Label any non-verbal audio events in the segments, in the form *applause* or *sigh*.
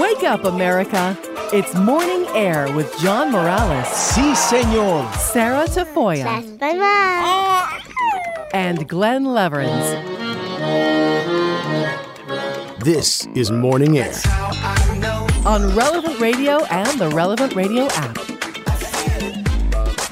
Wake up, America. It's Morning Air with John Morales, Sí, señor. Sarah Tafoya, That's my mom. Ah. and Glenn Leverins. This is Morning Air. On Relevant Radio and the Relevant Radio app.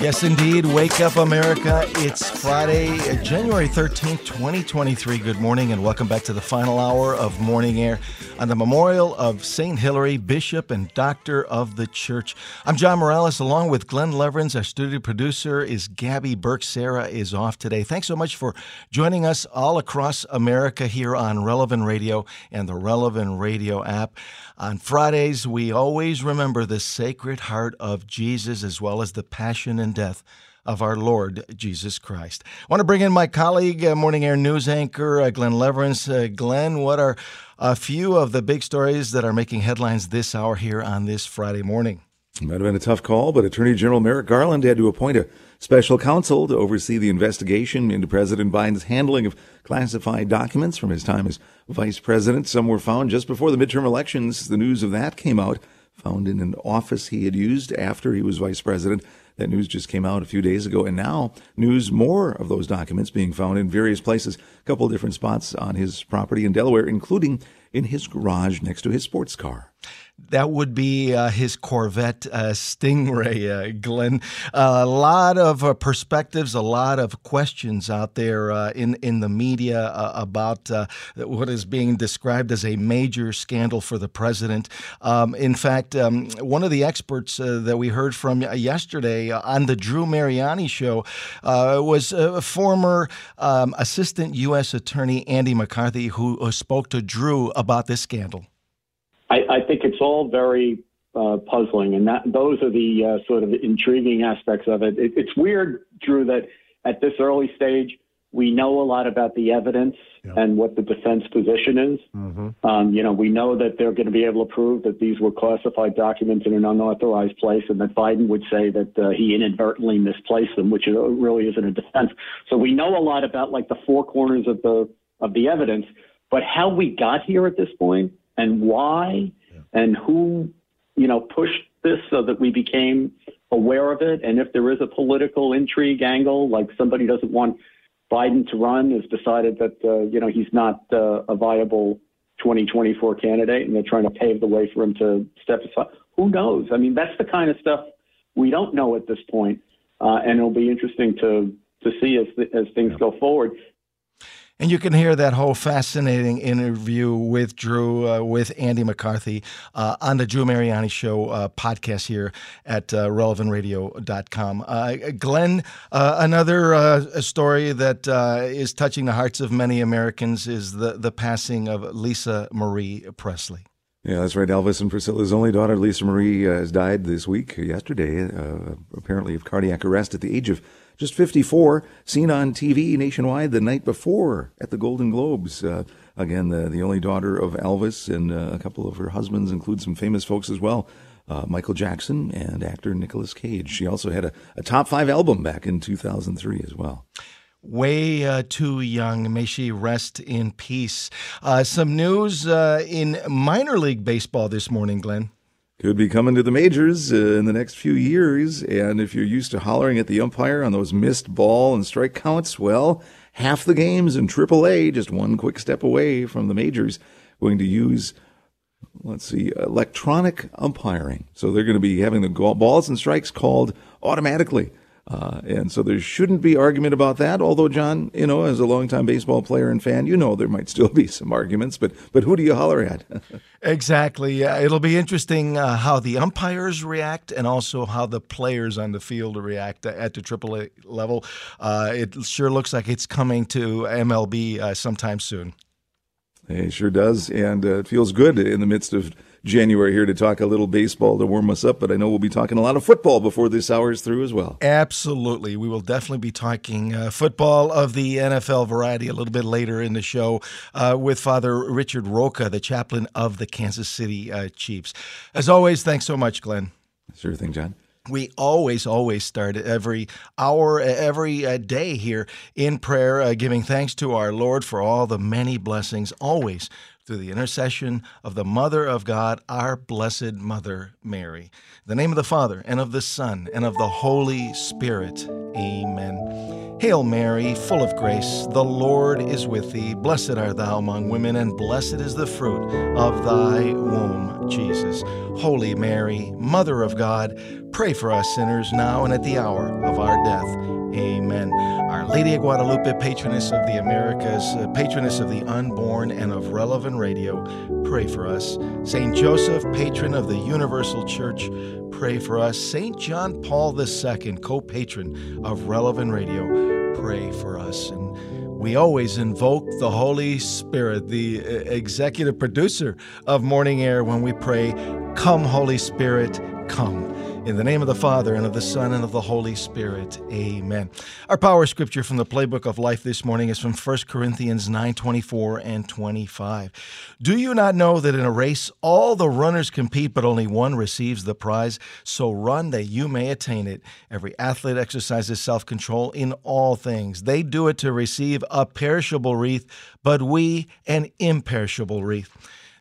Yes, indeed. Wake up, America. It's Friday, January 13th, 2023. Good morning, and welcome back to the final hour of Morning Air on the memorial of St. Hilary, Bishop and Doctor of the Church. I'm John Morales, along with Glenn Leverins. Our studio producer is Gabby Burke. Sarah is off today. Thanks so much for joining us all across America here on Relevant Radio and the Relevant Radio app. On Fridays, we always remember the Sacred Heart of Jesus as well as the passion and death of our Lord Jesus Christ. I want to bring in my colleague, uh, Morning Air News anchor uh, Glenn Leverins. Uh, Glenn, what are a few of the big stories that are making headlines this hour here on this Friday morning? It might have been a tough call, but Attorney General Merrick Garland had to appoint a special counsel to oversee the investigation into President Biden's handling of classified documents from his time as vice president. Some were found just before the midterm elections. The news of that came out, found in an office he had used after he was vice president. That news just came out a few days ago, and now news more of those documents being found in various places, a couple of different spots on his property in Delaware, including in his garage next to his sports car. That would be uh, his Corvette uh, Stingray, uh, Glenn. a lot of uh, perspectives, a lot of questions out there uh, in in the media uh, about what is being described as a major scandal for the president. Um, in fact, um, one of the experts that we heard from yesterday on the Drew Mariani show was a former um, Assistant U.S. Attorney Andy McCarthy, who spoke to Drew about this scandal. I, I think it's all very uh, puzzling, and that those are the uh, sort of intriguing aspects of it. it. It's weird, Drew, that at this early stage we know a lot about the evidence yeah. and what the defense position is. Mm-hmm. Um, you know, we know that they're going to be able to prove that these were classified documents in an unauthorized place, and that Biden would say that uh, he inadvertently misplaced them, which really isn't a defense. So we know a lot about like the four corners of the of the evidence, but how we got here at this point and why yeah. and who, you know, pushed this so that we became aware of it. And if there is a political intrigue angle, like somebody doesn't want Biden to run, has decided that, uh, you know, he's not uh, a viable 2024 candidate and they're trying to pave the way for him to step aside. Who knows? I mean, that's the kind of stuff we don't know at this point. Uh, and it'll be interesting to to see as as things yeah. go forward. And you can hear that whole fascinating interview with Drew, uh, with Andy McCarthy uh, on the Drew Mariani Show uh, podcast here at uh, relevantradio.com. Uh, Glenn, uh, another story that is touching the hearts of many Americans is the, the passing of Lisa Marie Presley. Yeah, that's right. Elvis and Priscilla's only daughter, Lisa Marie, has died this week, yesterday, apparently of cardiac arrest at the age of just 54, seen on TV nationwide the night before at the Golden Globes. Uh, again, the, the only daughter of Elvis, and uh, a couple of her husbands include some famous folks as well. Uh, Michael Jackson and actor Nicolas Cage. She also had a, a top five album back in 2003 as well way uh, too young. May she rest in peace. Uh, some news uh, in minor league baseball this morning, Glenn could be coming to the majors uh, in the next few years. And if you're used to hollering at the umpire on those missed ball and strike counts, well, half the games in AAA, just one quick step away from the majors, going to use, let's see, electronic umpiring. So they're going to be having the balls and strikes called automatically. Uh, and so there shouldn't be argument about that. Although, John, you know, as a longtime baseball player and fan, you know there might still be some arguments. But but who do you holler at? *laughs* exactly. it'll be interesting uh, how the umpires react and also how the players on the field react at the AAA level. Uh, it sure looks like it's coming to MLB uh, sometime soon. It sure does, and uh, it feels good in the midst of January here to talk a little baseball to warm us up, but I know we'll be talking a lot of football before this hour is through as well. Absolutely. We will definitely be talking uh, football of the NFL variety a little bit later in the show uh, with Father Richard Roca, the chaplain of the Kansas City uh, Chiefs. As always, thanks so much, Glenn. Sure thing, John we always, always start every hour, every uh, day here in prayer, uh, giving thanks to our Lord for all the many blessings, always through the intercession of the Mother of God, our blessed Mother Mary. In the name of the Father, and of the Son, and of the Holy Spirit. Amen. Hail Mary, full of grace, the Lord is with thee. Blessed art thou among women, and blessed is the fruit of thy womb, Jesus. Holy Mary, Mother of God, pray for us sinners now and at the hour of our death. Amen. Our Lady of Guadalupe, patroness of the Americas, uh, patroness of the unborn and of relevant radio, pray for us. Saint Joseph, patron of the Universal Church, pray for us. Saint John Paul II, co patron of relevant radio, pray for us. And we always invoke the Holy Spirit, the uh, executive producer of Morning Air, when we pray, Come, Holy Spirit, come. In the name of the Father, and of the Son, and of the Holy Spirit. Amen. Our power scripture from the playbook of life this morning is from 1 Corinthians 9 24 and 25. Do you not know that in a race all the runners compete, but only one receives the prize? So run that you may attain it. Every athlete exercises self control in all things. They do it to receive a perishable wreath, but we an imperishable wreath.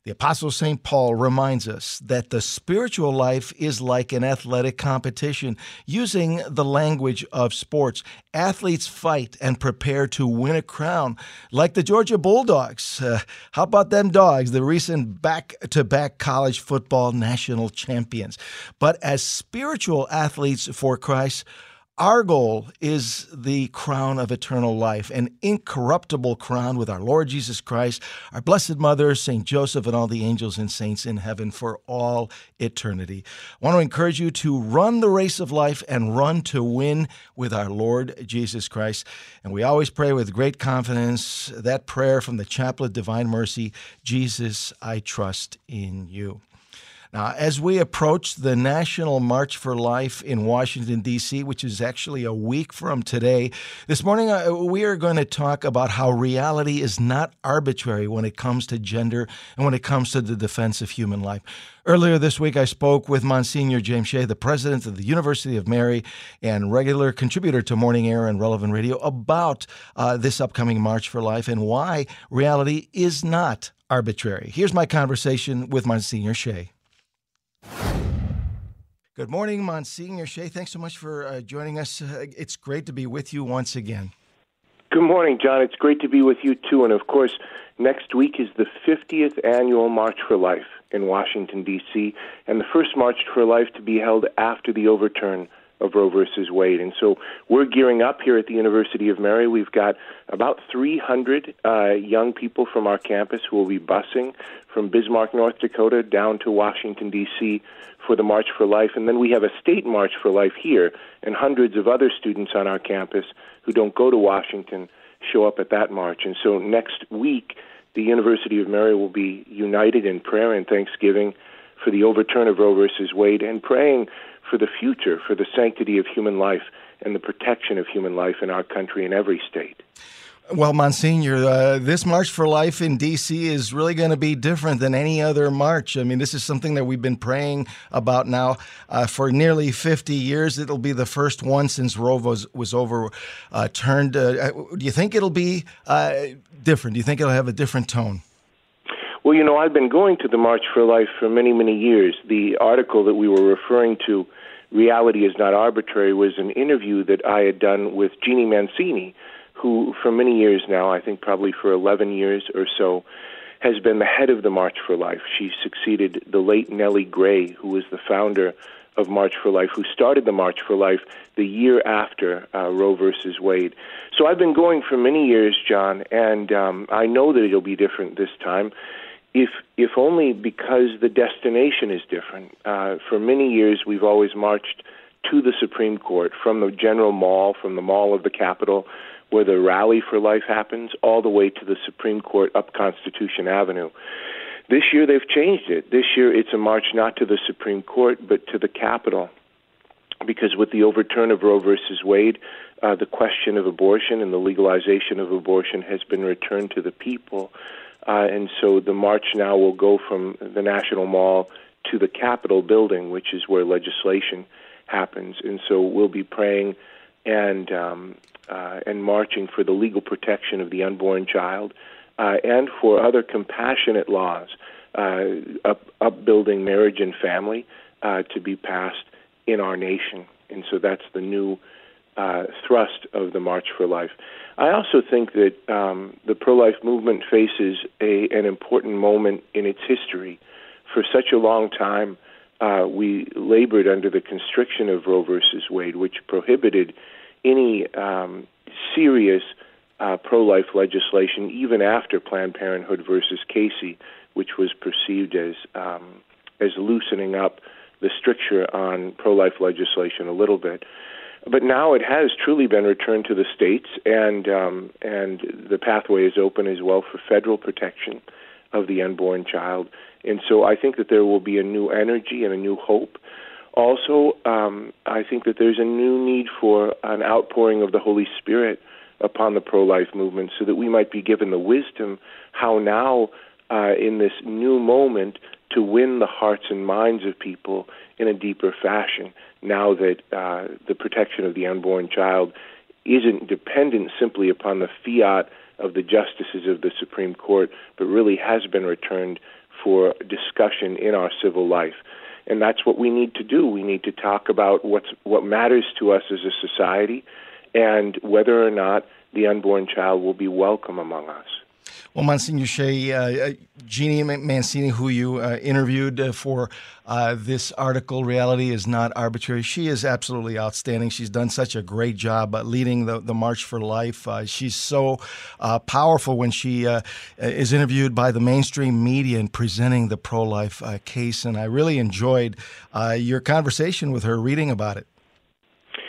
The Apostle St. Paul reminds us that the spiritual life is like an athletic competition. Using the language of sports, athletes fight and prepare to win a crown, like the Georgia Bulldogs. Uh, how about them dogs, the recent back to back college football national champions? But as spiritual athletes for Christ, our goal is the crown of eternal life, an incorruptible crown with our Lord Jesus Christ, our Blessed Mother, St. Joseph, and all the angels and saints in heaven for all eternity. I want to encourage you to run the race of life and run to win with our Lord Jesus Christ. And we always pray with great confidence that prayer from the Chaplet Divine Mercy Jesus, I trust in you. Now, as we approach the National March for Life in Washington, D.C., which is actually a week from today, this morning uh, we are going to talk about how reality is not arbitrary when it comes to gender and when it comes to the defense of human life. Earlier this week, I spoke with Monsignor James Shea, the president of the University of Mary and regular contributor to Morning Air and Relevant Radio, about uh, this upcoming March for Life and why reality is not arbitrary. Here's my conversation with Monsignor Shea. Good morning, Monsignor Shea. Thanks so much for uh, joining us. Uh, it's great to be with you once again. Good morning, John. It's great to be with you too. And of course, next week is the 50th annual March for Life in Washington, D.C., and the first March for Life to be held after the overturn of Roe versus Wade. And so we're gearing up here at the University of Mary. We've got about 300 uh, young people from our campus who will be busing from Bismarck, North Dakota, down to Washington, D.C. for the March for Life. And then we have a state March for Life here, and hundreds of other students on our campus who don't go to Washington show up at that march. And so next week, the University of Mary will be united in prayer and thanksgiving for the overturn of Roe versus Wade and praying for the future, for the sanctity of human life and the protection of human life in our country in every state. Well, Monsignor, uh, this March for Life in D.C. is really going to be different than any other march. I mean, this is something that we've been praying about now uh, for nearly 50 years. It'll be the first one since Roe was, was overturned. Uh, uh, do you think it'll be uh, different? Do you think it'll have a different tone? Well, you know, I've been going to the March for Life for many, many years. The article that we were referring to, Reality is Not Arbitrary, was an interview that I had done with Jeanne Mancini who for many years now, I think probably for 11 years or so, has been the head of the March for Life. She succeeded the late Nellie Gray, who was the founder of March for Life, who started the March for Life the year after uh, Roe versus Wade. So I've been going for many years, John, and um, I know that it'll be different this time. If if only because the destination is different. Uh, for many years, we've always marched to the Supreme Court from the General Mall, from the Mall of the Capitol, where the rally for life happens, all the way to the Supreme Court up Constitution Avenue. This year they've changed it. This year it's a march not to the Supreme Court, but to the Capitol. Because with the overturn of Roe versus Wade, uh, the question of abortion and the legalization of abortion has been returned to the people. Uh, and so the march now will go from the National Mall to the Capitol building, which is where legislation happens. And so we'll be praying and um, uh, and marching for the legal protection of the unborn child, uh, and for other compassionate laws uh, up, upbuilding marriage and family uh, to be passed in our nation. And so that's the new uh, thrust of the March for Life. I also think that um, the pro life movement faces a, an important moment in its history. For such a long time, uh, we labored under the constriction of Roe versus Wade, which prohibited any um, serious uh, pro life legislation, even after Planned Parenthood versus Casey, which was perceived as, um, as loosening up the stricture on pro life legislation a little bit. But now it has truly been returned to the states, and um, and the pathway is open as well for federal protection of the unborn child. And so I think that there will be a new energy and a new hope. Also, um, I think that there's a new need for an outpouring of the Holy Spirit upon the pro-life movement, so that we might be given the wisdom how now, uh, in this new moment, to win the hearts and minds of people in a deeper fashion now that uh, the protection of the unborn child isn't dependent simply upon the fiat of the justices of the Supreme Court, but really has been returned for discussion in our civil life. And that's what we need to do. We need to talk about what's, what matters to us as a society and whether or not the unborn child will be welcome among us. Well, Monsignor Shea, uh, uh Jeanne Mancini, who you uh, interviewed uh, for uh, this article, Reality is Not Arbitrary, she is absolutely outstanding. She's done such a great job leading the, the March for Life. she's so powerful when she is interviewed by the mainstream media and presenting the pro life case. And I really enjoyed your conversation with her, reading about it.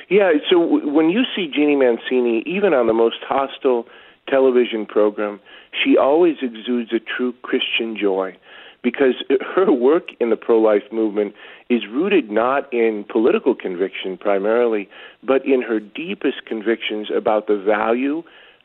Yeah, so w- when you see Jeanne Mancini, even on the most hostile television program, she always exudes a true Christian joy because *laughs* her work in the pro life movement is rooted not in political conviction primarily, but in her deepest convictions about the value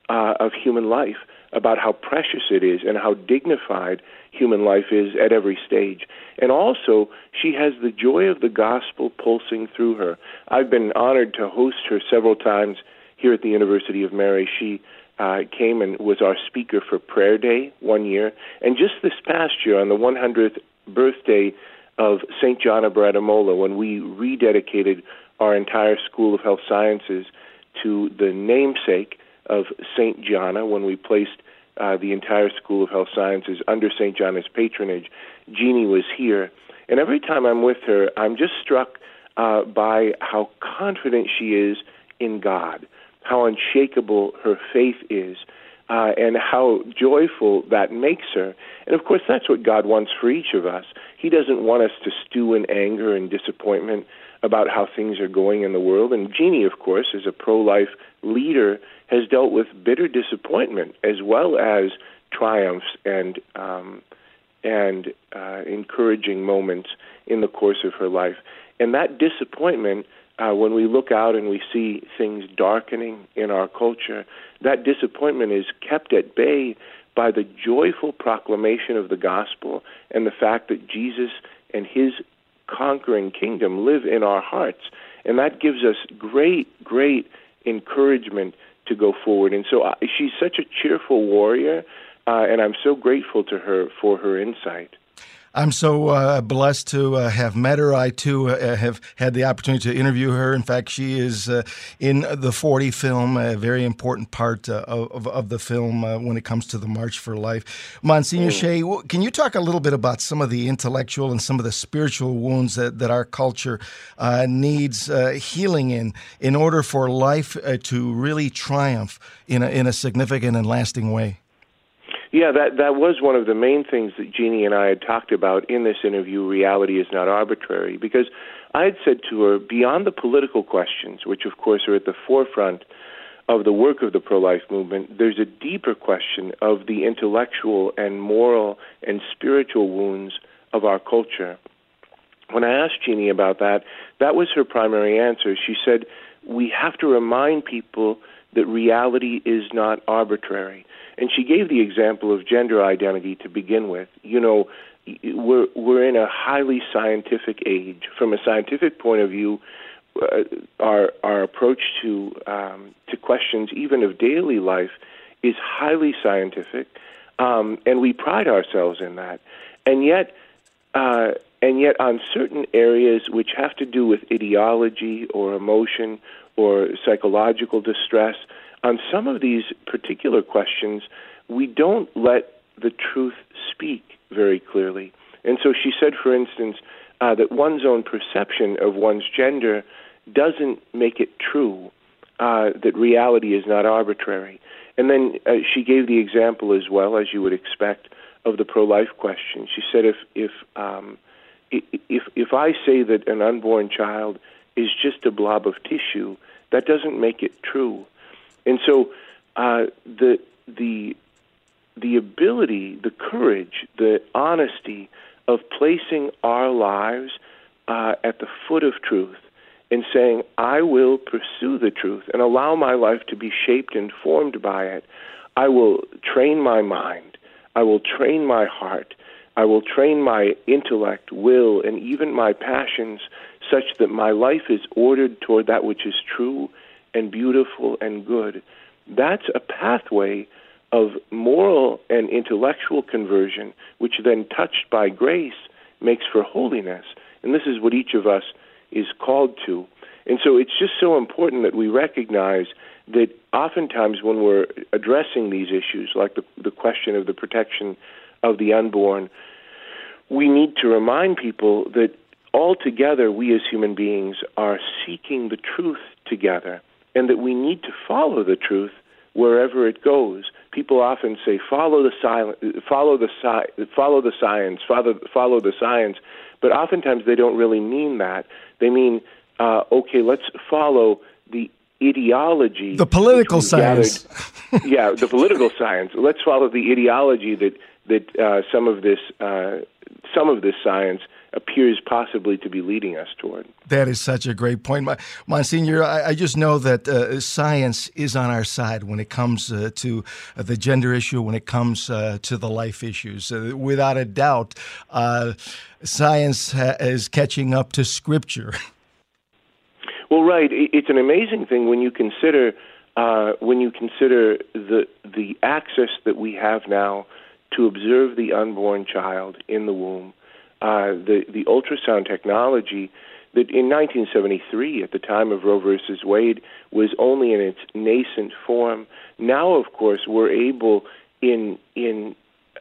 uh, of human life, about how precious it is and how dignified human life is at every stage. And also, she has the joy of the gospel pulsing through her. I've been honored to host her several times here at the University of Mary. She uh, came and was our speaker for Prayer Day one year. And just this past year, on the 100th birthday of St. Gianna Beretta Molla, when we rededicated our entire School of Health Sciences to the namesake of St. Gianna, when we placed uh, the entire School of Health Sciences under St. Gianna's patronage, Jeanne was here. And every time I'm with her, I'm just struck uh, by how confident she is in God how unshakable her faith is, uh, and how joyful that makes her. And of course, that's what God wants for each of us. He doesn't want us to stew in anger and disappointment about how things are going in the world. And Jeanne, of course, as a pro life leader, has dealt with bitter disappointment as well as triumphs and um, and uh, encouraging moments in the course of her life. And that disappointment uh, when we look out and we see things darkening in our culture, that disappointment is kept at bay by the joyful proclamation of the gospel and the fact that Jesus and his conquering kingdom live in our hearts. And that gives us great, great encouragement to go forward. And so uh, she's such a cheerful warrior, uh, and I'm so grateful to her for her insight. I'm so uh, blessed to uh, have met her. I too uh, have had the opportunity to interview her. In fact, she is uh, in the 40 film, a very important part uh, of, of, the film uh, when it comes to the March for Life. Monsignor mm. Shea, can you talk a little bit about some of the intellectual and some of the spiritual wounds that, that our culture needs healing in, in order for life to really triumph in a, in a significant and lasting way? Yeah, that that was one of the main things that Jeanne and I had talked about in this interview. Reality is not arbitrary because I had said to her, beyond the political questions, which of course are at the forefront of the work of the pro-life movement, there's a deeper question of the intellectual and moral and spiritual wounds of our culture. When I asked Jeanne about that, that was her primary answer. She said, "We have to remind people that reality is not arbitrary." And she gave the example of gender identity to begin with. You know, we're we're in a highly scientific age. From a scientific point of view, uh, our our approach to um, to questions even of daily life is highly scientific. um, and we pride ourselves in that. And yet, uh, and yet, on certain areas which have to do with ideology or emotion or psychological distress, on some of these particular questions, we don't let the truth speak very clearly. And so she said, for instance, uh, that one's own perception of one's gender doesn't make it true, uh, that reality is not arbitrary. And then uh, she gave the example as well, as you would expect, of the pro-life question. She said, if if um, if if I say that an unborn child is just a blob of tissue, that doesn't make it true. And so uh, the the the ability, the courage, the honesty of placing our lives uh, at the foot of truth and saying, I will pursue the truth and allow my life to be shaped and formed by it. I will train my mind. I will train my heart. I will train my intellect, will, and even my passions such that my life is ordered toward that which is true and beautiful and good. That's a pathway of moral and intellectual conversion, which then, touched by grace, makes for holiness. And this is what each of us is called to. And so it's just so important that we recognize that oftentimes when we're addressing these issues, like the, the question of the protection of the unborn, we need to remind people that altogether we as human beings are seeking the truth together and that we need to follow the truth wherever it goes. People often say, "Follow the silent, follow the sci- follow the science, follow follow the science," but oftentimes they don't really mean that. They mean, uh, "Okay, let's follow the ideology, the political science." yeah, the political science. Let's follow the ideology that that uh, some of this uh, some of this science appears possibly to be leading us toward. That is such a great point. Monsignor, I, I just know that uh, science is on our side when it comes uh, to uh, the gender issue, when it comes uh, to the life issues. Uh, without a doubt, uh, science ha- is catching up to Scripture. *laughs* Well, right. It's an amazing thing when you consider when you consider the the access that we have now to observe the unborn child in the womb uh, the the ultrasound technology that in 1973, at the time of Roe versus Wade, was only in its nascent form. Now, of course, we're able in in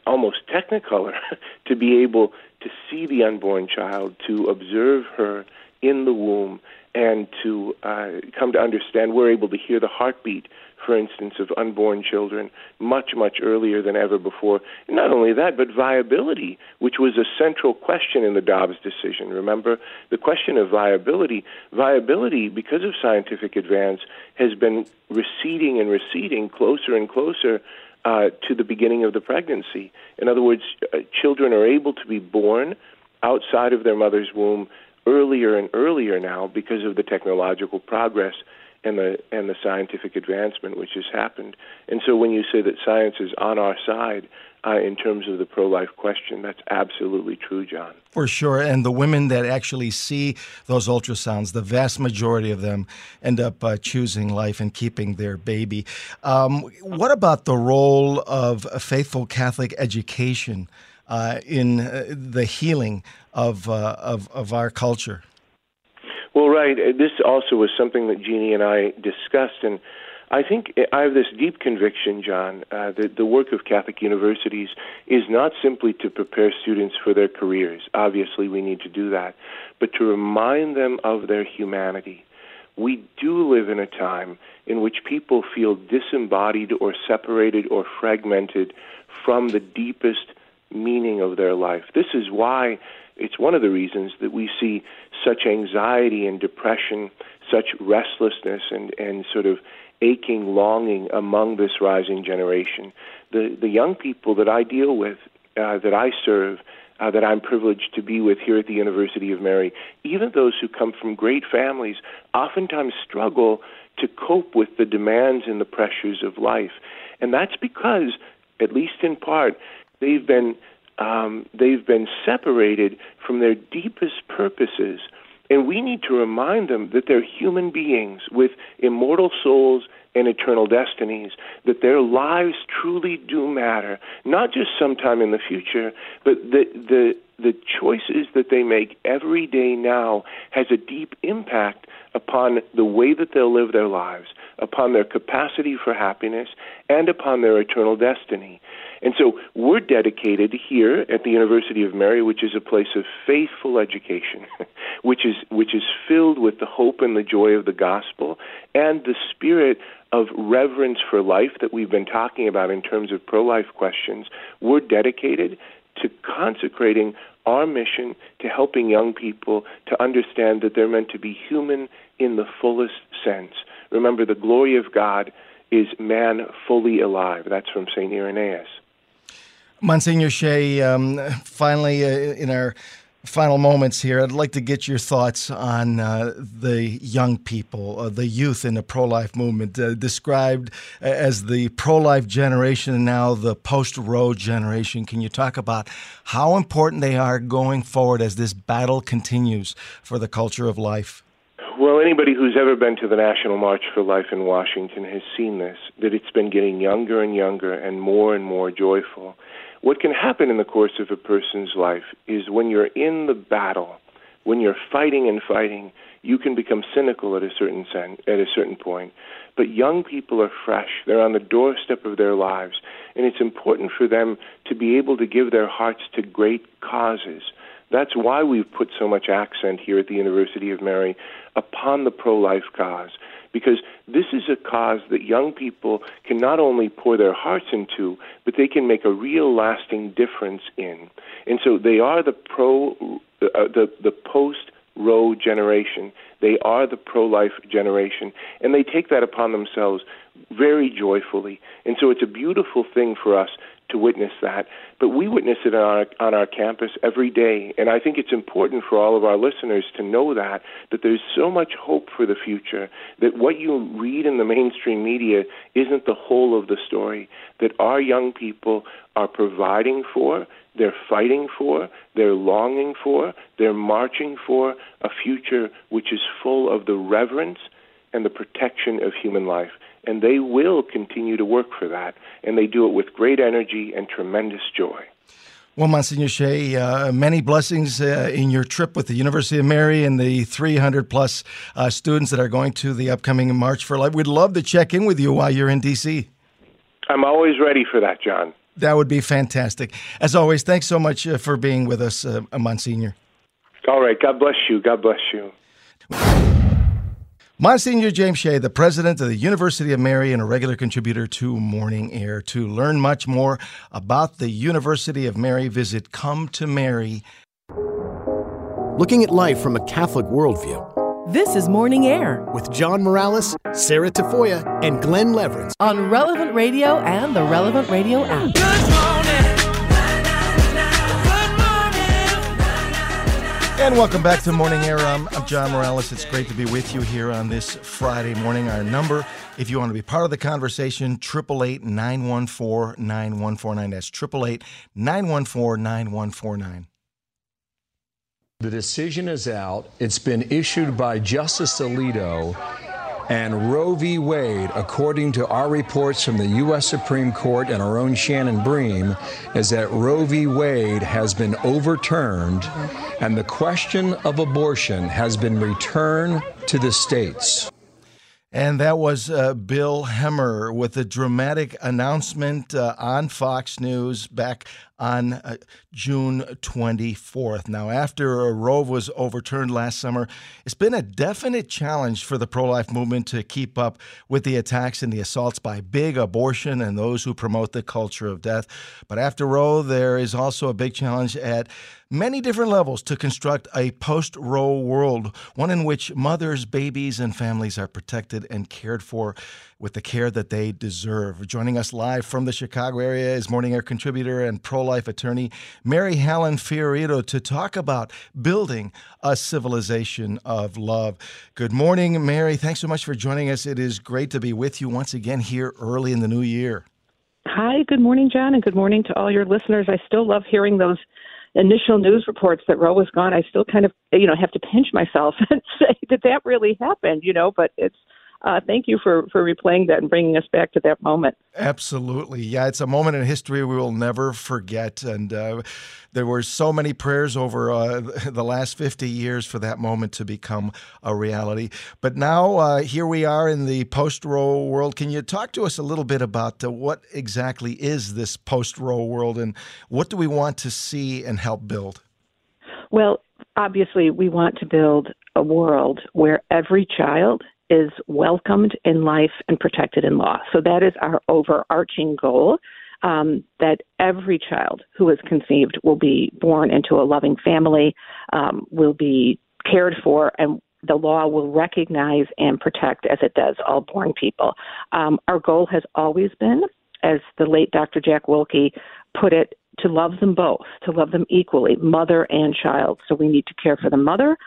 almost technicolor *laughs* to be able to see the unborn child, to observe her in the womb, and to uh, come to understand. We're able to hear the heartbeat for instance, of unborn children much, much earlier than ever before. Not only that, but viability, which was a central question in the Dobbs decision. Remember, the question of viability, viability, because of scientific advance, has been receding and receding closer and closer uh, to the beginning of the pregnancy. In other words, uh, children are able to be born outside of their mother's womb earlier and earlier now because of the technological progress and the and the scientific advancement which has happened. And so when you say that science is on our side uh, in terms of the pro-life question, that's absolutely true, John. For sure, and the women that actually see those ultrasounds, the vast majority of them end up uh, choosing life and keeping their baby. Um, what about the role of a faithful Catholic education uh, in uh, the healing of, uh, of of our culture? Well, right. Uh, this also was something that Jeanne and I discussed, and I think I have this deep conviction, John, uh, that the work of Catholic universities is not simply to prepare students for their careers. Obviously, we need to do that, but to remind them of their humanity. We do live in a time in which people feel disembodied or separated or fragmented from the deepest meaning of their life. This is why it's one of the reasons that we see such anxiety and depression, such restlessness and, and sort of aching longing among this rising generation. The, the young people that I deal with, uh, that I serve, uh, that I'm privileged to be with here at the University of Mary, even those who come from great families, oftentimes struggle to cope with the demands and the pressures of life. And that's because, at least in part, they've been um, they've been separated from their deepest purposes. And we need to remind them that they're human beings with immortal souls and eternal destinies, that their lives truly do matter, not just sometime in the future, but the, the, the choices that they make every day now has a deep impact upon the way that they'll live their lives, upon their capacity for happiness, and upon their eternal destiny. And so we're dedicated here at the University of Mary, which is a place of faithful education, *laughs* which is which is filled with the hope and the joy of the gospel and the spirit of reverence for life that we've been talking about in terms of pro-life questions. We're dedicated to consecrating our mission to helping young people to understand that they're meant to be human in the fullest sense. Remember, the glory of God is man fully alive. That's from St. Irenaeus. Monsignor Shea, um, finally, uh, in our final moments here, I'd like to get your thoughts on uh, the young people, uh, the youth in the pro life movement, uh, described as the pro life generation and now the post Roe generation. Can you talk about how important they are going forward as this battle continues for the culture of life? Well, anybody who's ever been to the National March for Life in Washington has seen this, that it's been getting younger and younger and more and more joyful. What can happen in the course of a person's life is when you're in the battle, when you're fighting and fighting, you can become cynical at a certain sen- at a certain point. But young people are fresh; they're on the doorstep of their lives, and it's important for them to be able to give their hearts to great causes. That's why we've put so much accent here at the University of Mary upon the pro-life cause because this is a cause that young people can not only pour their hearts into, but they can make a real lasting difference in. And so they are the pro, uh, the the post Roe generation. They are the pro life generation, and they take that upon themselves very joyfully. And so it's a beautiful thing for us to witness that. But we witness it on our, on our campus every day. And I think it's important for all of our listeners to know that, that there's so much hope for the future, that what you read in the mainstream media isn't the whole of the story, that our young people are providing for, they're fighting for, they're longing for, they're marching for a future which is full of the reverence and the protection of human life and they will continue to work for that, and they do it with great energy and tremendous joy. Well, Monsignor Shea, uh, many blessings uh, in your trip with the University of Mary and the 300 plus uh, students that are going to the upcoming March for Life. We'd love to check in with you while you're in D.C. I'm always ready for that, John. That would be fantastic. As always, thanks so much uh, for being with us, uh, Monsignor. All right. God bless you. God bless you. Monsignor James Shea, the president of the University of Mary and a regular contributor to Morning Air. To learn much more about the University of Mary, visit Come to Mary. Looking at life from a Catholic worldview. This is Morning Air with John Morales, Sarah Tafoya, and Glenn Leverance on Relevant Radio and the Relevant Radio app. And welcome back to Morning Air. I'm, John Morales. It's great to be with you here on this Friday morning. Our number, if you want to be part of the conversation, 888 914 9149. That's 888 914 9149. The decision is out. It's been issued by Justice Alito and Roe v. Wade, according to our reports from the U.S. Supreme Court and our own Shannon Bream, is that Roe v. Wade has been overturned and the question of abortion has been returned to the states. And that was uh, Bill Hemmer with a dramatic announcement uh, on Fox News back on uh, June 24th. Now, after Roe was overturned last summer, it's been a definite challenge for the pro life movement to keep up with the attacks and the assaults by big abortion and those who promote the culture of death. But after Roe, there is also a big challenge at many different levels to construct a post Roe world, one in which mothers, babies, and families are protected and cared for with the care that they deserve. Joining us live from the Chicago area is Morning Air contributor and pro life attorney Mary Hallan FioRito to talk about building a civilization of love. Good morning, Mary. Thanks so much for joining us. It is great to be with you once again here early in the new year. Hi, good morning, John, and good morning to all your listeners. I still love hearing those initial news reports that Roe was gone, I still kind of, you know, have to pinch myself *laughs* and say, did that really happen? You know, but it's uh, thank you for for replaying that and bringing us back to that moment. Absolutely, yeah, it's a moment in history we will never forget, and uh, there were so many prayers over uh, *laughs* the last fifty years for that moment to become a reality. But now uh, here we are in the post Roe world. Can you talk to us a little bit about uh, what exactly is this post Roe world, and what do we want to see and help build? Well, obviously, we want to build a world where every child is welcomed in life and protected in law. So that is our overarching goal. Um, that every child who is conceived will be born into a loving family, um, will be cared for, and the law will recognize and protect, as it does, all born people. Um, our goal has always been, as the late Dr. Jack Willke put it, to love them both, to love them equally, mother and child. So we need to care for the mother,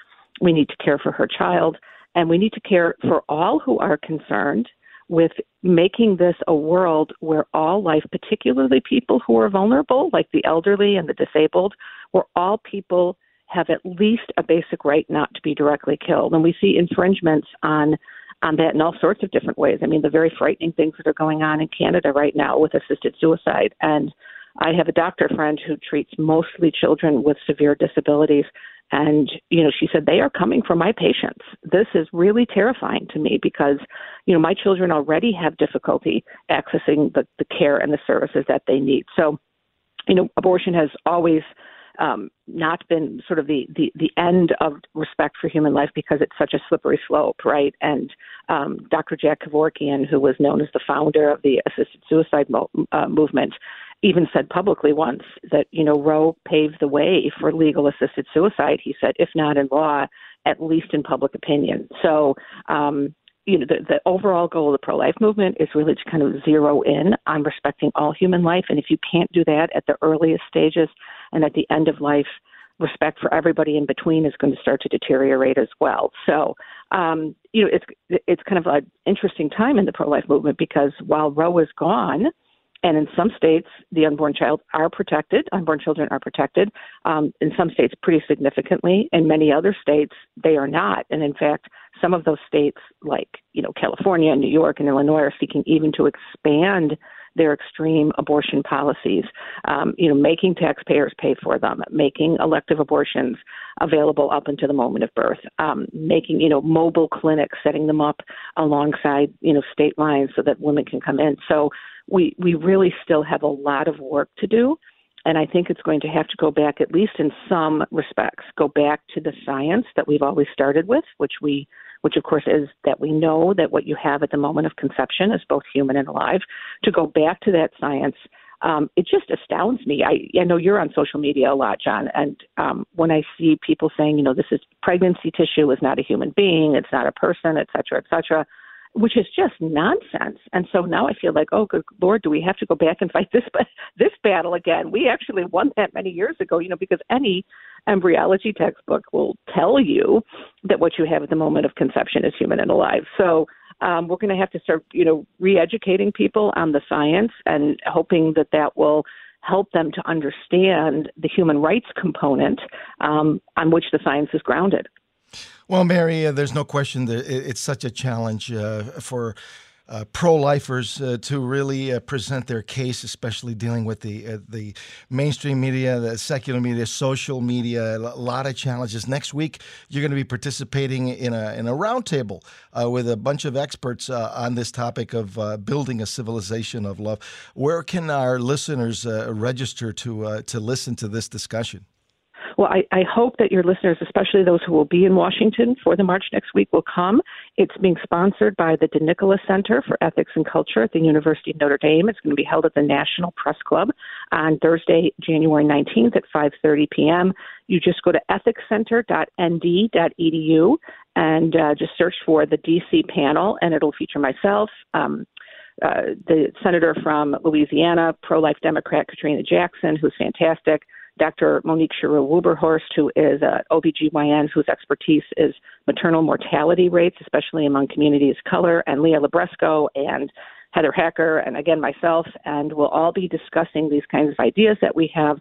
we need to care for her child, and we need to care for all who are concerned with making this a world where all life, particularly people who are vulnerable, like the elderly and the disabled, where all people have at least a basic right not to be directly killed. And we see infringements on on that in all sorts of different ways. I mean, the very frightening things that are going on in Canada right now with assisted suicide and I have a doctor friend who treats mostly children with severe disabilities. And, you know, she said, they are coming for my patients. This is really terrifying to me because, you know, my children already have difficulty accessing the, the care and the services that they need. So, you know, abortion has always um, not been sort of the, the, the end of respect for human life because it's such a slippery slope, right? And um, Dr. Jack Kevorkian, who was known as the founder of the assisted suicide mo- uh, movement, even said publicly once that you know Roe paved the way for legal assisted suicide. He said, if not in law, at least in public opinion. So. Um, you know, the, the overall goal of the pro life movement is really to kind of zero in on respecting all human life. And if you can't do that at the earliest stages and at the end of life, respect for everybody in between is going to start to deteriorate as well. So, um, you know, it's it's kind of an interesting time in the pro life movement because while Roe is gone, and in some states, the unborn child are protected. Unborn children are protected. Um, in some states, pretty significantly. In many other states, they are not. And in fact, some of those states, like you know California, New York, and Illinois, are seeking even to expand their extreme abortion policies. Um, you know, making taxpayers pay for them, making elective abortions available up until the moment of birth, um, making you know mobile clinics, setting them up alongside you know state lines so that women can come in. So we we really still have a lot of work to do and I think it's going to have to go back, at least in some respects, go back to the science that we've always started with, which we, which of course is that we know that what you have at the moment of conception is both human and alive. To go back to that science, um, it just astounds me. I, I know you're on social media a lot, John, and um, when I see people saying, you know, this is pregnancy tissue is not a human being, it's not a person, et cetera, et cetera which is just nonsense. And so now I feel like, oh, good Lord, do we have to go back and fight *laughs* this this battle again? We actually won that many years ago, you know, because any embryology textbook will tell you that what you have at the moment of conception is human and alive. So um, we're going to have to start, you know, re-educating people on the science and hoping that that will help them to understand the human rights component um, on which the science is grounded. Well, Mary, uh, there's no question that it's such a challenge uh, for uh, pro-lifers uh, to really uh, present their case, especially dealing with the uh, the mainstream media, the secular media, social media. A lot of challenges. Next week, you're going to be participating in a in a roundtable with a bunch of experts on this topic of building a civilization of love. Where can our listeners register to to listen to this discussion? Well, I, I hope that your listeners, especially those who will be in Washington for the march next week, will come. It's being sponsored by the de Nicola Center for Ethics and Culture at the University of Notre Dame. It's going to be held at the National Press Club on Thursday, January 19th at 5:30 p.m. You just go to ethicscenter.nd.edu and uh, just search for the DC panel, and it'll feature myself. Um, uh, the senator from Louisiana, pro life Democrat Katrina Jackson, who's fantastic, Dr. Monique Chireau Wubbenhorst, who is a OBGYN whose expertise is maternal mortality rates, especially among communities of color, and Leah Libresco and Heather Hacker, and again myself, and we'll all be discussing these kinds of ideas that we have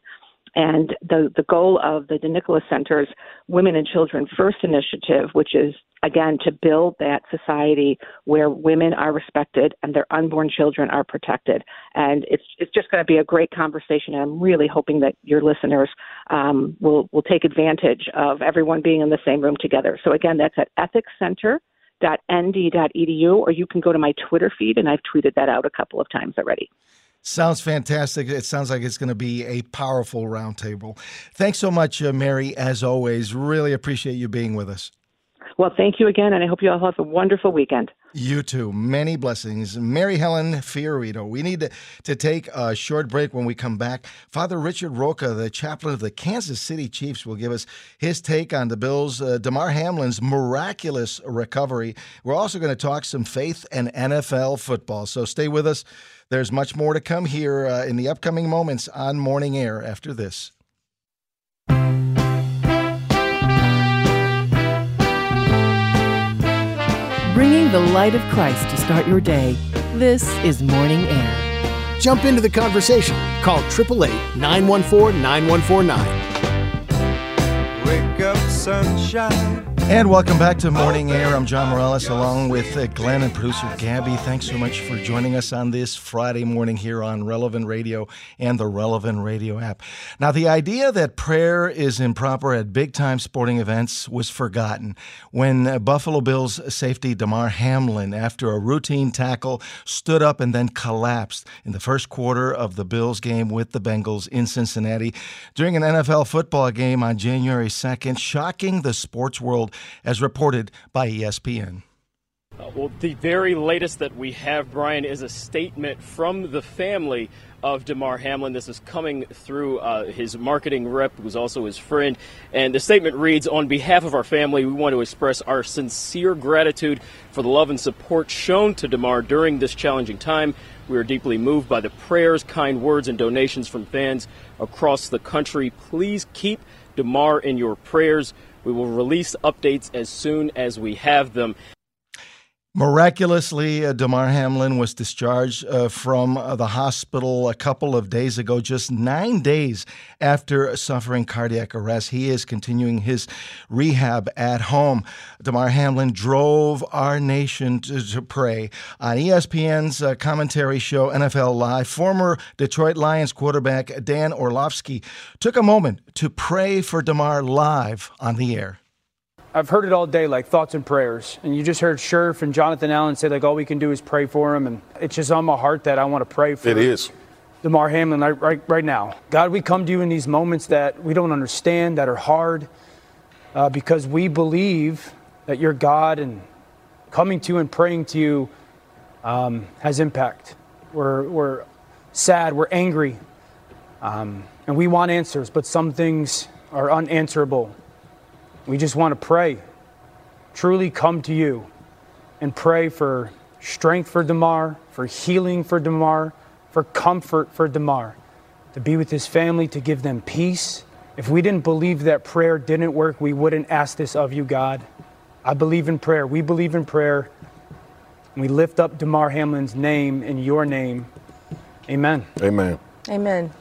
And the, the goal of the de Nicola's Center's Women and Children First initiative, which is again to build that society where women are respected and their unborn children are protected. And it's it's just going to be a great conversation. And I'm really hoping that your listeners um, will will take advantage of everyone being in the same room together. So again, that's at ethicscenter.nd.edu, or you can go to my Twitter feed, and I've tweeted that out a couple of times already. Sounds fantastic. It sounds like it's going to be a powerful roundtable. Thanks so much, uh, Mary, as always. Really appreciate you being with us. Well, thank you again, and I hope you all have a wonderful weekend. You too. Many blessings. Mary Hallan FioRito. We need to, to take a short break when we come back. Father Richard Rocha, the chaplain of the Kansas City Chiefs, will give us his take on the Bills' uh, Damar Hamlin's miraculous recovery. We're also going to talk some faith and NFL football. So stay with us. There's much more to come here uh, in the upcoming moments on Morning Air after this. Bringing the light of Christ to start your day. This is Morning Air. Jump into the conversation. Call 888 914 9149. Wake up, sunshine. And welcome back to Morning Air. I'm John Morales along with uh, Glenn and producer Gabby. Thanks so much for joining us on this Friday morning here on Relevant Radio and the Relevant Radio app. Now, the idea that prayer is improper at big time sporting events was forgotten when uh, Buffalo Bills safety Damar Hamlin, after a routine tackle, stood up and then collapsed in the first quarter of the Bills game with the Bengals in Cincinnati during an NFL football game on January 2nd, shocking the sports world as reported by ESPN. Uh, well, the very latest that we have, Brian, is a statement from the family of Damar Hamlin. This is coming through uh, his marketing rep, who's also his friend. And the statement reads On behalf of our family, we want to express our sincere gratitude for the love and support shown to Damar during this challenging time. We are deeply moved by the prayers, kind words, and donations from fans across the country. Please keep Damar in your prayers. We will release updates as soon as we have them. Miraculously, uh, Damar Hamlin was discharged uh, from uh, the hospital a couple of days ago, just nine days after suffering cardiac arrest. He is continuing his rehab at home. Damar Hamlin drove our nation to, to pray. On ESPN's uh, commentary show, NFL Live, former Detroit Lions quarterback Dan Orlovsky took a moment to pray for Damar live on the air. I've heard it all day, like thoughts and prayers. And you just heard Scherff and Jonathan Allen say, like, all we can do is pray for him. And it's just on my heart that I want to pray for him. It is. Damar Hamlin right, right, right now. God, we come to you in these moments that we don't understand, that are hard, uh, because we believe that you're God and coming to you and praying to you um, has impact. We're, we're sad, we're angry, um, and we want answers, but some things are unanswerable. We just want to pray, truly come to you and pray for strength for Damar, for healing for Damar, for comfort for Damar, to be with his family, to give them peace. If we didn't believe that prayer didn't work, we wouldn't ask this of you, God. I believe in prayer. We believe in prayer. We lift up Damar Hamlin's name in your name. Amen. Amen. Amen.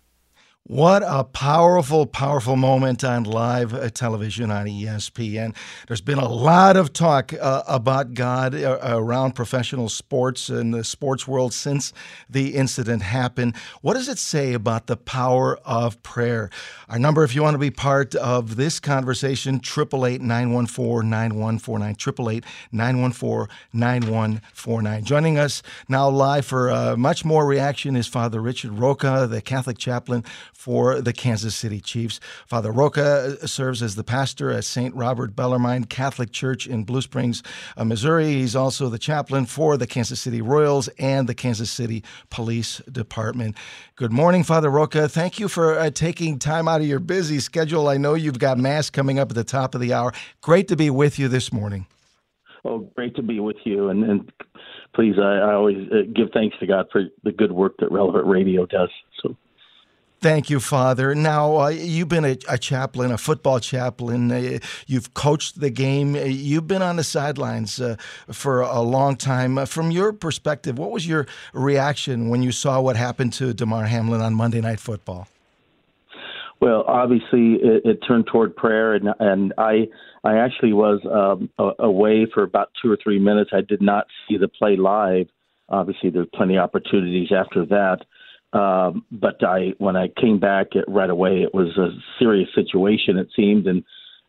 What a powerful, powerful moment on live uh, television on ESPN. There's been a lot of talk uh, about God uh, around professional sports and the sports world since the incident happened. What does it say about the power of prayer? Our number, if you want to be part of this conversation, 888 914 9149. 888 914 9149. Joining us now live for uh, much more reaction is Father Richard Rocha, the Catholic chaplain for the Kansas City Chiefs. Father Rocha uh, serves as the pastor at St. Robert Bellarmine Catholic Church in Blue Springs, uh, Missouri. He's also the chaplain for the Kansas City Royals and the Kansas City Police Department. Good morning, Father Rocha. Thank you for uh, taking time out of your busy schedule. I know you've got Mass coming up at the top of the hour. Great to be with you this morning. Oh, great to be with you. And, and please, I, I always uh, give thanks to God for the good work that Relevant Radio does. Thank you, Father. Now, uh, you've been a, a, chaplain, a football chaplain. Uh, you've coached the game. Uh, you've been on the sidelines uh, for a long time. Uh, from your perspective, what was your reaction when you saw what happened to Damar Hamlin on Monday Night Football? Well, obviously, it, it turned toward prayer, and and I I actually was um, away for about two or three minutes. I did not see the play live. Obviously, there's plenty of opportunities after that. Um, but I, when I came back it, right away, it was a serious situation. It seemed, and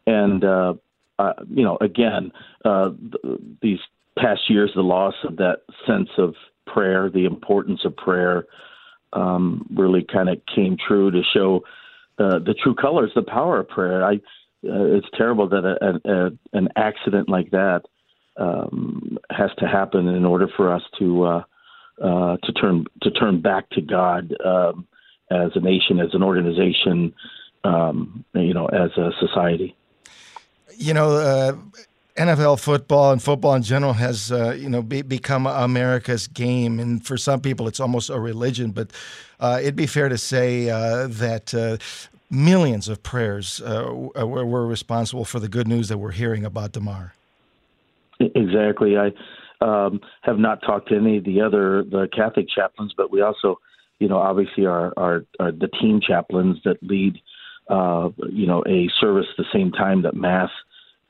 and uh, uh, you know, again, uh, th- these past years, the loss of that sense of prayer, the importance of prayer, um, really kind of came true to show uh, the true colors, the power of prayer. I, uh, it's terrible that a, a, an accident like that um, has to happen in order for us to uh, uh, to turn to turn back to God um, as a nation, as an organization, um, you know, as a society. You know. Uh, NFL football and football in general has, uh, you know, be, become America's game, and for some people, it's almost a religion. But uh, it'd be fair to say uh, that uh, millions of prayers uh, were, were, responsible for the good news that we're hearing about Damar. Exactly. I um, have not talked to any of the other the Catholic chaplains, but we also, you know, obviously are, are, are the team chaplains that lead, uh, you know, a service the same time that Mass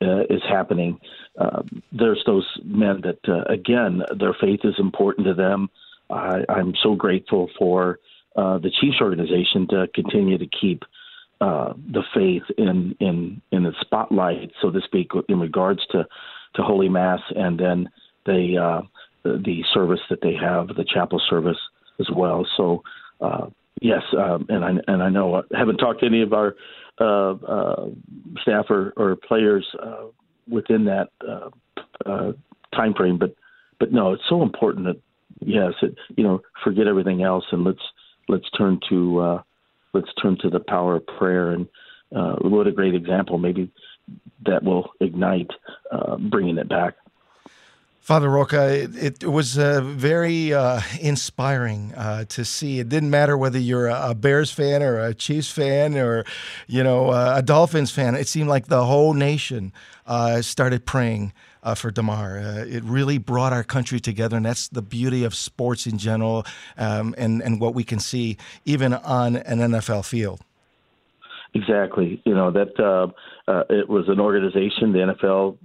uh, is happening. Uh, there's those men that, uh, again, their faith is important to them. I, I'm so grateful for uh, the Chiefs organization to continue to keep uh, the faith in in in the spotlight, so to speak, in regards to to Holy Mass, and then the uh, the service that they have, the chapel service as well. So uh, yes, um, and I and I know I haven't talked to any of our uh, uh, staff or, or players uh, within that uh, uh, time frame, but but no, it's so important that yes, it, you know, forget everything else and let's let's turn to uh, let's turn to the power of prayer. And uh, what a great example. Maybe that will ignite uh, bringing it back Father Rocha, it, it was uh, very uh, inspiring uh, to see. It didn't matter whether you're a Bears fan or a Chiefs fan or, you know, uh, a Dolphins fan. It seemed like the whole nation uh, started praying uh, for Damar. it really brought our country together, and that's the beauty of sports in general, um, and and what we can see even on an NFL field. Exactly. You know that it was an organization, the NFL,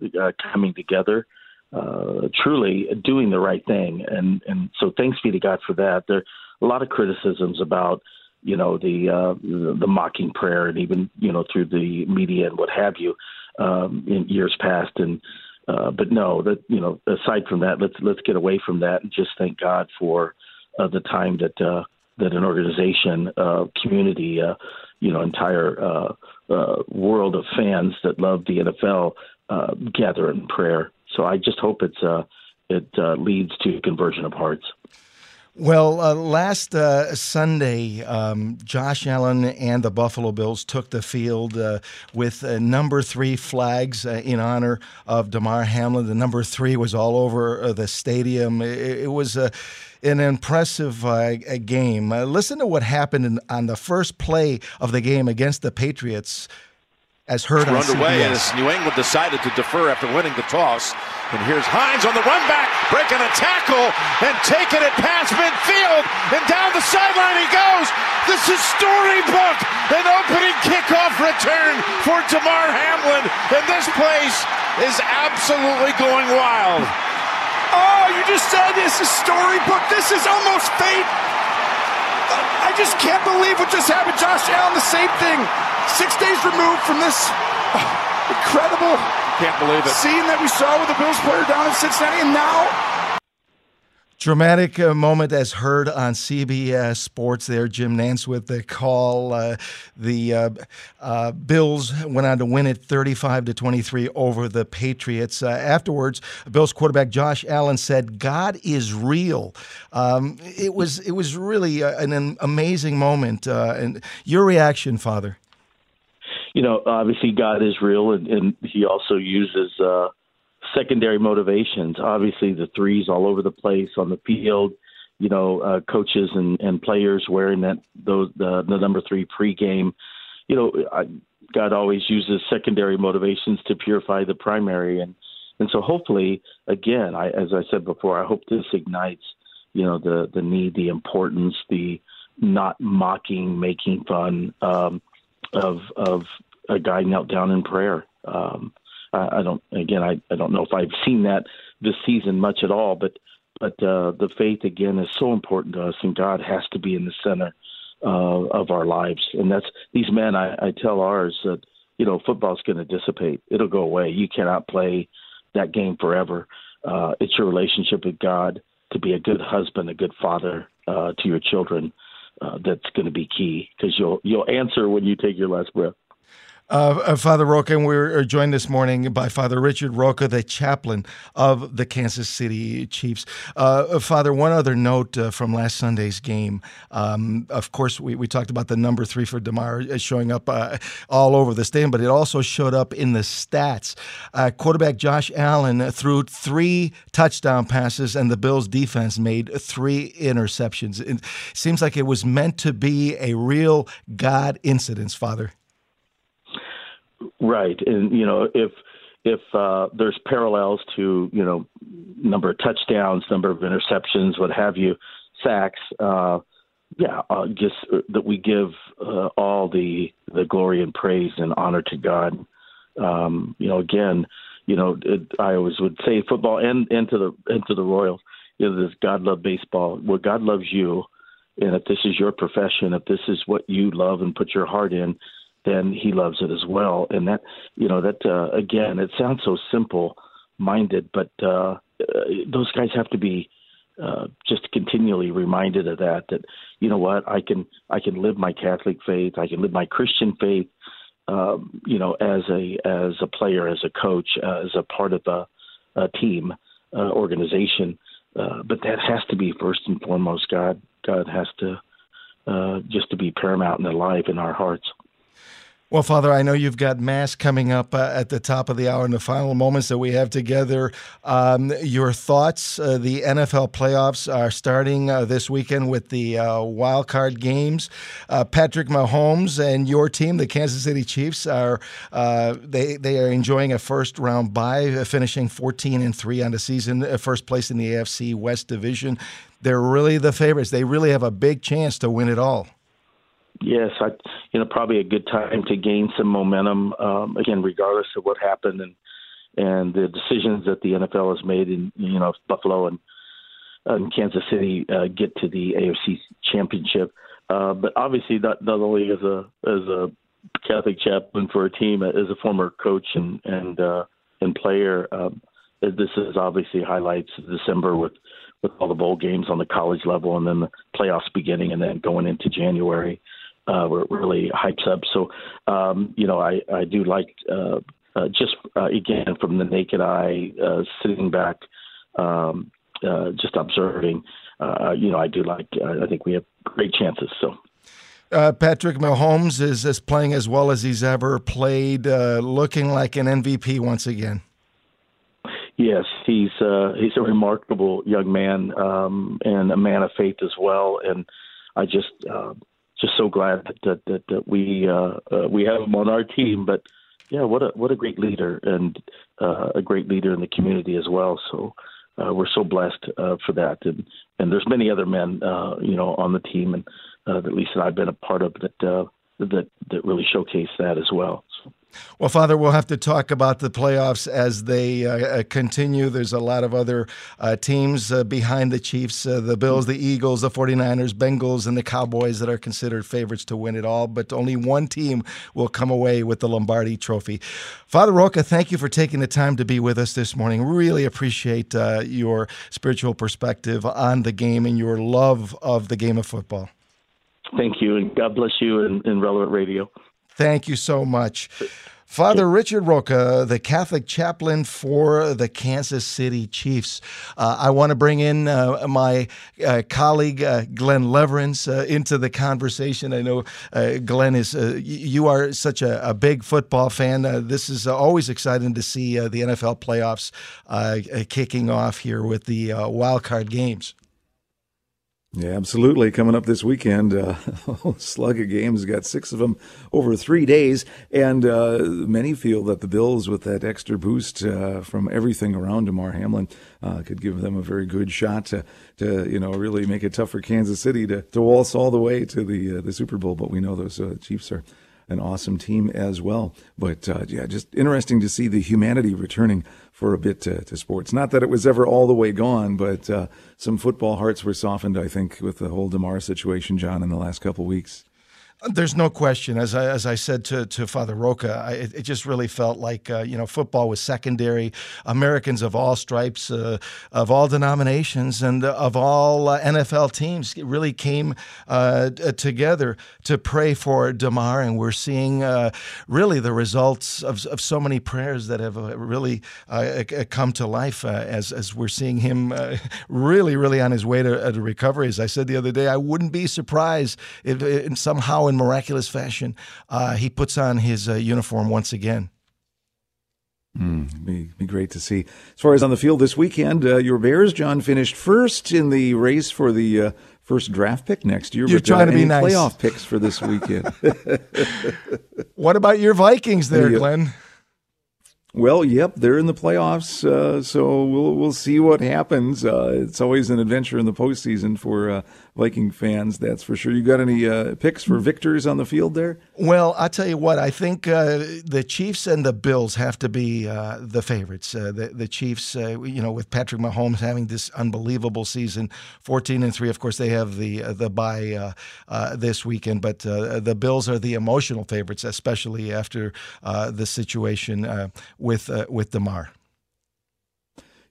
coming together uh, truly doing the right thing. And and so thanks be to God for that. There are a lot of criticisms about you know the uh, the, mocking prayer and even you know through the media and what have you um, in years past and. Uh, but no, that you know, aside from that, let's let's get away from that and just thank God for uh, the time that uh, that an organization, uh, community, uh, you know, entire uh, uh, world of fans that love the NFL uh, gather in prayer. So I just hope it's uh, it uh, leads to conversion of hearts. Well, uh, last uh, Sunday, um, Josh Allen and the Buffalo Bills took the field uh, with uh, number three flags uh, in honor of Damar Hamlin. The number three was all over uh, the stadium. It, it was an impressive game. listen to what happened in, on the first play of the game against the Patriots as heard We're underway CBS. as New England decided to defer after winning the toss. And here's Hines on the run back, breaking a tackle and taking it past midfield. And down the sideline he goes. This is storybook. An opening kickoff return for Damar Hamlin. And this place is absolutely going wild. Oh, you just said this is storybook. This is almost fate. I just can't believe what just happened. Josh Allen, the same thing six days removed from this incredible can't believe it scene that we saw with the Bills player down in Cincinnati, and now Dramatic uh, moment as heard on CBS Sports there. Jim Nantz with the call. Uh, the uh, uh, Bills went on to win it 35 to 23 over the Patriots. Uh, afterwards, Bills quarterback Josh Allen said, "God is real." Um, it was it was really uh, an amazing moment. and your reaction, Father? you know, obviously God is real, and, and He also uses secondary motivations. Obviously, the threes all over the place on the field. You know, uh, coaches and, and players wearing that those the, the number three pregame. You know, I, God always uses secondary motivations to purify the primary, and and so hopefully, again, I, as I said before, I hope this ignites, you know, the the need, the importance, the not mocking, making fun. Um, of of a guy knelt down in prayer. Um, I, don't. Again, I, I don't know if I've seen that this season much at all, but but uh, the faith again is so important to us, and God has to be in the center uh, of our lives. And that's these men. I, I tell ours that you know football's going to dissipate. It'll go away. You cannot play that game forever. Uh, it's your relationship with God to be a good husband, a good father uh, to your children. Uh, that's going to be key because you'll you'll answer when you take your last breath. Uh, uh, Father Rocha, and we're joined this morning by Father Richard Rocha, the chaplain of the Kansas City Chiefs. Uh, uh Father, one other note uh, from last Sunday's game. Um, of course, we, we talked about the number three for Damar uh, showing up all over the stadium, but it also showed up in the stats. quarterback Josh Allen threw three touchdown passes, and the Bills' defense made three interceptions. It seems like it was meant to be a real God incident, Father. Right, and you know if if uh, there's parallels to you know number of touchdowns, number of interceptions, what have you, sacks. Uh, yeah, uh, just that we give uh, all the the glory and praise and honor to God. Um, you know, again, you know, it, I always would say football and into the into the Royals. You know, this God love baseball. Well, God loves you, and if this is your profession, if this is what you love and put your heart in, then he loves it as well. And that, you know, that uh, again, it sounds so simple minded, but uh, uh, those guys have to be uh, just continually reminded of that. That you know what, I can I can live my Catholic faith, I can live my Christian faith. Um, you know, as a as a player, as a coach, uh, as a part of a, a team uh, organization, uh, but that has to be first and foremost. God, God has to uh, just to be paramount in their life in our hearts. Well, Father, I know you've got Mass coming up uh, at the top of the hour in the final moments that we have together. Um, your thoughts? Uh, the NFL playoffs are starting uh, this weekend with the uh, wild card games. Uh, Patrick Mahomes and your team, the Kansas City Chiefs, are uh, they they are enjoying a first round bye, finishing 14 and three on the season, first place in the AFC West division. They're really the favorites. They really have a big chance to win it all. Yes, I, you know, probably a good time to gain some momentum. Um, again, regardless of what happened and and the decisions that the NFL has made in you know Buffalo and, and Kansas City uh, get to the AFC Championship. Uh, but obviously, not not only as a as a Catholic chaplain for a team, as a former coach and and uh, and player, um, this is obviously highlights December with with all the bowl games on the college level, and then the playoffs beginning, and then going into January uh, really hypes up. So, um, you know, I, I do like uh, uh, just uh, again from the naked eye, uh, sitting back, um, uh, just observing. Uh, you know, I do like. Uh, I think we have great chances. So. Uh, Patrick Mahomes is, is playing as well as he's ever played, uh, looking like an MVP once again. Yes, he's uh, he's a remarkable young man um, and a man of faith as well. And I just uh, just so glad that that, that, we uh, uh, we have him on our team. But yeah, what a what a great leader and uh, a great leader in the community as well. So uh, we're so blessed for that. And and there's many other men uh, you know on the team and that Lisa and I've been a part of that uh, that that really showcase that as well. Well, Father, we'll have to talk about the playoffs as they uh, uh, continue. There's a lot of other uh, teams uh, behind the Chiefs uh, the Bills, the Eagles, the 49ers, Bengals, and the Cowboys that are considered favorites to win it all. But only one team will come away with the Lombardi trophy. Father Rocha, thank you for taking the time to be with us this morning. Really appreciate uh, your spiritual perspective on the game and your love of the game of football. Thank you, and God bless you and, and Relevant Radio. Thank you so much. Father Richard Rocha, the Catholic chaplain for the Kansas City Chiefs. Uh, I want to bring in uh, my uh, colleague uh, Glenn Leverance uh, into the conversation. I know uh, Glenn is you are such a, a big football fan. this is always exciting to see the NFL playoffs kicking off here with the wild card games. Yeah, absolutely. Coming up this weekend, uh, *laughs* slug of games. Got six of them over three days, and uh, many feel that the Bills, with that extra boost uh, from everything around Damar Hamlin, uh, could give them a very good shot to, to you know really make it tough for Kansas City to, to waltz all the way to the uh, the Super Bowl. But we know those uh, Chiefs are an awesome team as well. But uh, yeah, just interesting to see the humanity returning for a bit to, to sports. Not that it was ever all the way gone, but uh, some football hearts were softened, I think, with the whole Damar situation, John, in the last couple weeks. There's no question. As I, as I said to, to Father Rocha, I, it, just really felt like uh, you know football was secondary. Americans of all stripes, uh, of all denominations, and of all uh, NFL teams really came uh, together to pray for Damar, and we're seeing uh, really the results of, of so many prayers that have uh, really come to life as as we're seeing him really really on his way to, to recovery. As I said the other day, I wouldn't be surprised if, if somehow in miraculous fashion, uh, he puts on his uh, uniform once again. Mm, be, be great to see. As far as on the field this weekend, uh, your Bears, John, finished first in the race for the uh, first draft pick next year. You're but, trying to be nice. Playoff picks for this weekend. *laughs* *laughs* what about your Vikings there, the, uh, Glenn? Well, yep, they're in the playoffs, uh, so we'll we'll see what happens. Uh, it's always an adventure in the postseason for uh, Viking fans, that's for sure. You got any uh, picks for victors on the field there? Well, I'll tell you what. I think uh, the Chiefs and the Bills have to be uh, the favorites. Uh, the the Chiefs, uh, you know, with Patrick Mahomes having this unbelievable season, fourteen and three. Of course, they have the uh, the bye this weekend, but the Bills are the emotional favorites, especially after the situation with with Damar.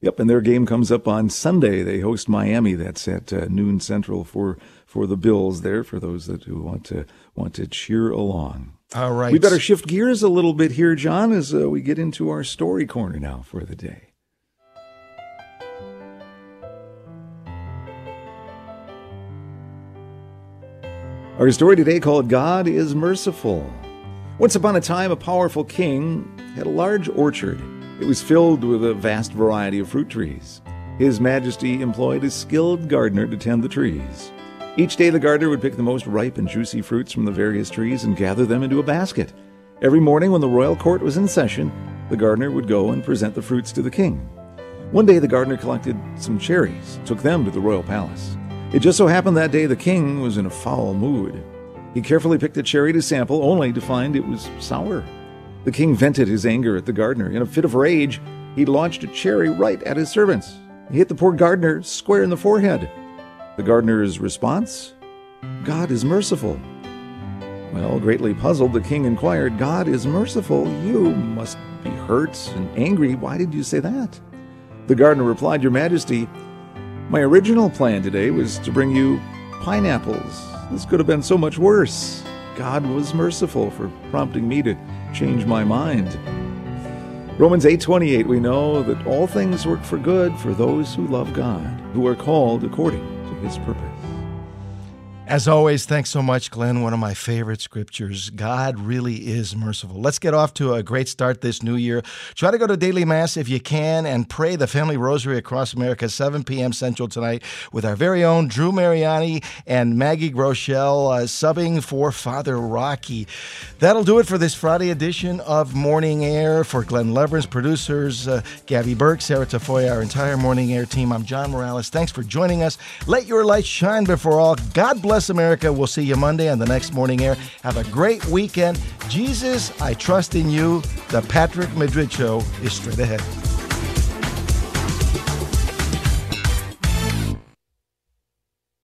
Yep, and their game comes up on Sunday. They host Miami. That's at uh, noon Central for for the Bills. There for those that who want to want to cheer along. All right, we better shift gears a little bit here, John, as uh, we get into our story corner now for the day. Our story today called God is Merciful. Once upon a time, a powerful king had a large orchard. It was filled with a vast variety of fruit trees. His Majesty employed a skilled gardener to tend the trees. Each day, the gardener would pick the most ripe and juicy fruits from the various trees and gather them into a basket. Every morning, when the royal court was in session, the gardener would go and present the fruits to the king. One day, the gardener collected some cherries, took them to the royal palace. It just so happened that day the king was in a foul mood. He carefully picked a cherry to sample, only to find it was sour. The king vented his anger at the gardener. In a fit of rage, he launched a cherry right at his servants. He hit the poor gardener square in the forehead. The gardener's response? God is merciful. Well, greatly puzzled, the king inquired, God is merciful. You must be hurt and angry. Why did you say that? The gardener replied, Your Majesty, my original plan today was to bring you pineapples. This could have been so much worse. God was merciful for prompting me to change my mind. Romans 8:28 we know that all things work for good for those who love God, who are called according to his purpose. As always, thanks so much, Glenn. One of my favorite scriptures. God really is merciful. Let's get off to a great start this new year. Try to go to daily mass if you can and pray the family rosary across America, 7 p.m. Central tonight with our very own Drew Mariani and Maggie Groeschel uh, subbing for Father Rocky. That'll do it for this Friday edition of Morning Air. For Glenn Leverance, producers, uh, Gabby Burke, Sarah Tafoya, our entire Morning Air team, I'm John Morales. Thanks for joining us. Let your light shine before all. God bless bless America. We'll see you Monday on the next morning air. Have a great weekend. Jesus, I trust in you. The Patrick Madrid Show is straight ahead.